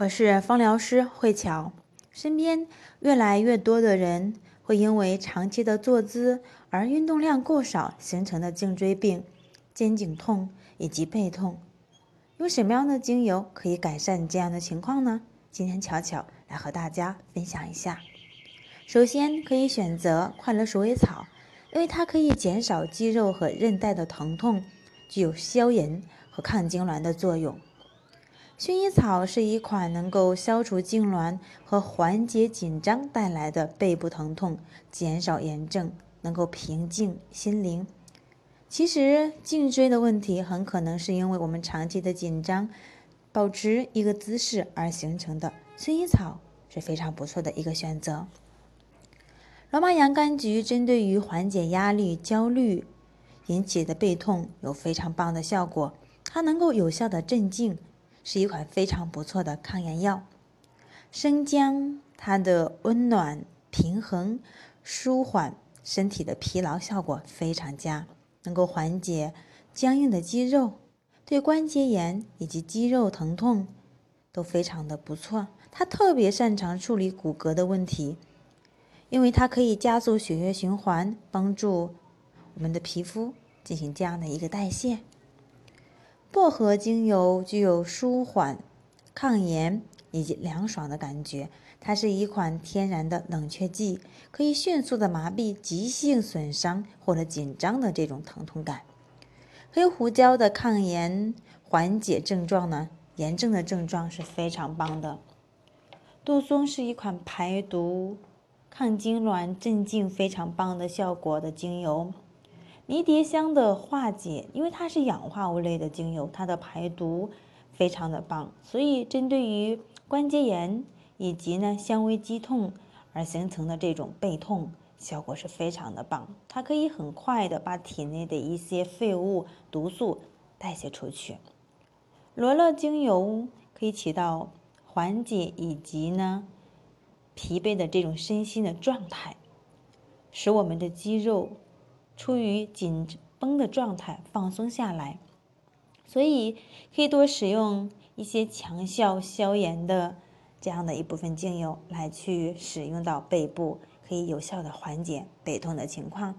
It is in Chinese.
我是芳疗师慧巧，身边越来越多的人会因为长期的坐姿而运动量过少形成的颈椎病、肩颈痛以及背痛，用什么样的精油可以改善这样的情况呢？今天巧巧来和大家分享一下。首先可以选择快乐鼠尾草，因为它可以减少肌肉和韧带的疼痛，具有消炎和抗痉挛的作用。薰衣草是一款能够消除痉挛和缓解紧张带来的背部疼痛，减少炎症，能够平静心灵。其实颈椎的问题很可能是因为我们长期的紧张，保持一个姿势而形成的。薰衣草是非常不错的一个选择。罗马洋甘菊针对于缓解压力、焦虑引起的背痛有非常棒的效果，它能够有效的镇静。是一款非常不错的抗炎药。生姜，它的温暖、平衡、舒缓身体的疲劳效果非常佳，能够缓解僵硬的肌肉，对关节炎以及肌肉疼痛都非常的不错。它特别擅长处理骨骼的问题，因为它可以加速血液循环，帮助我们的皮肤进行这样的一个代谢。薄荷精油具有舒缓、抗炎以及凉爽的感觉，它是一款天然的冷却剂，可以迅速的麻痹急性损伤或者紧张的这种疼痛感。黑胡椒的抗炎缓解症状呢，炎症的症状是非常棒的。杜松是一款排毒、抗痉挛、镇静非常棒的效果的精油。迷迭香的化解，因为它是氧化物类的精油，它的排毒非常的棒，所以针对于关节炎以及呢纤维肌痛而形成的这种背痛，效果是非常的棒。它可以很快的把体内的一些废物毒素代谢出去。罗勒精油可以起到缓解以及呢疲惫的这种身心的状态，使我们的肌肉。处于紧绷的状态，放松下来，所以可以多使用一些强效消炎的这样的一部分精油来去使用到背部，可以有效的缓解背痛的情况。